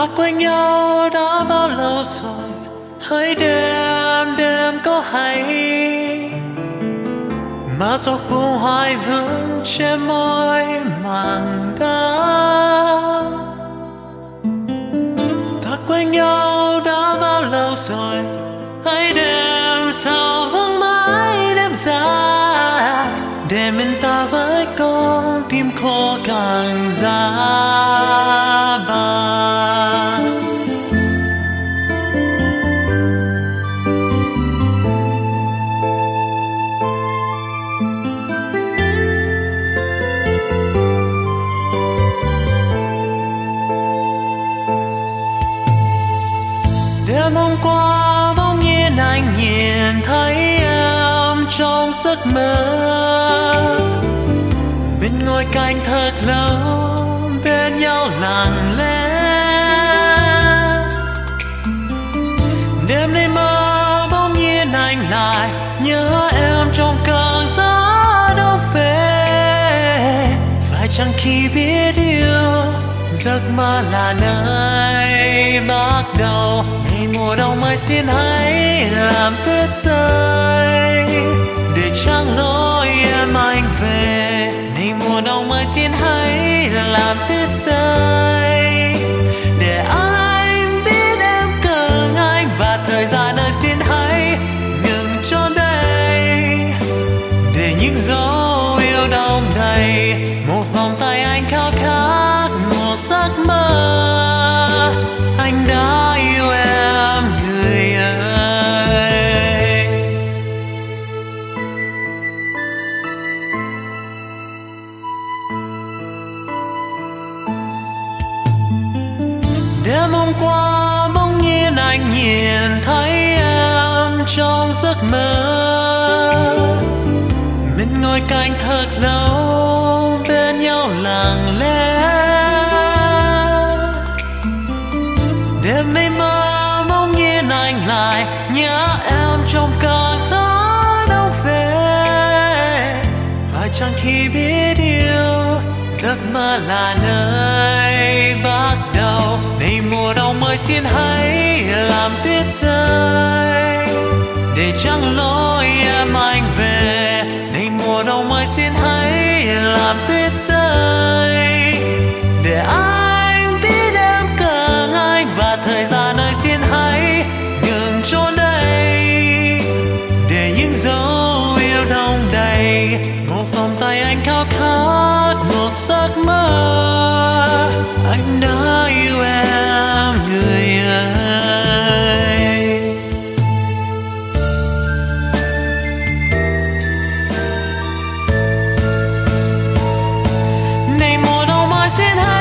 đã quen nhau đã bao lâu rồi hơi đêm đêm có hay. Mà giọt buồn hoài vương trên môi màng đắng ta quên nhau đã bao lâu rồi hãy đêm, sao vẫn mãi đêm dài? Để mình ta với con tim khô càng dài. Đêm hôm qua bỗng nhiên anh nhìn thấy em trong giấc mơ. Mình ngồi cạnh thật lâu, bên nhau lặng lẽ. Đêm nay mơ bỗng nhiên anh lại, nhớ em trong cơn gió đông về. Phải chăng khi biết yêu giấc mơ là nơi bắt đầu. Ngày mùa đông mới xin hãy làm tuyết rơi. Để trăng lối em anh về. Ngày mùa đông mới xin hãy làm tuyết rơi. Để anh biết em cần anh và thời gian ơi xin hãy ngừng cho đây. Để những gió giấc mơ. Anh đã yêu em, người ơi. Đêm hôm qua, bỗng nhiên anh nhìn thấy em trong giấc mơ. Mình ngồi cạnh thật lâu, bên nhau lặng lẽ. Trong cơn gió đông về. Phải chăng khi biết yêu, giấc mơ là nơi bắt đầu. Này mùa đông mới xin hãy làm tuyết rơi. Để chẳng lối em anh về. Này mùa đông mới xin hãy làm tuyết rơi. Anh đã yêu em người ơi. Này mùa đông mai xin hãy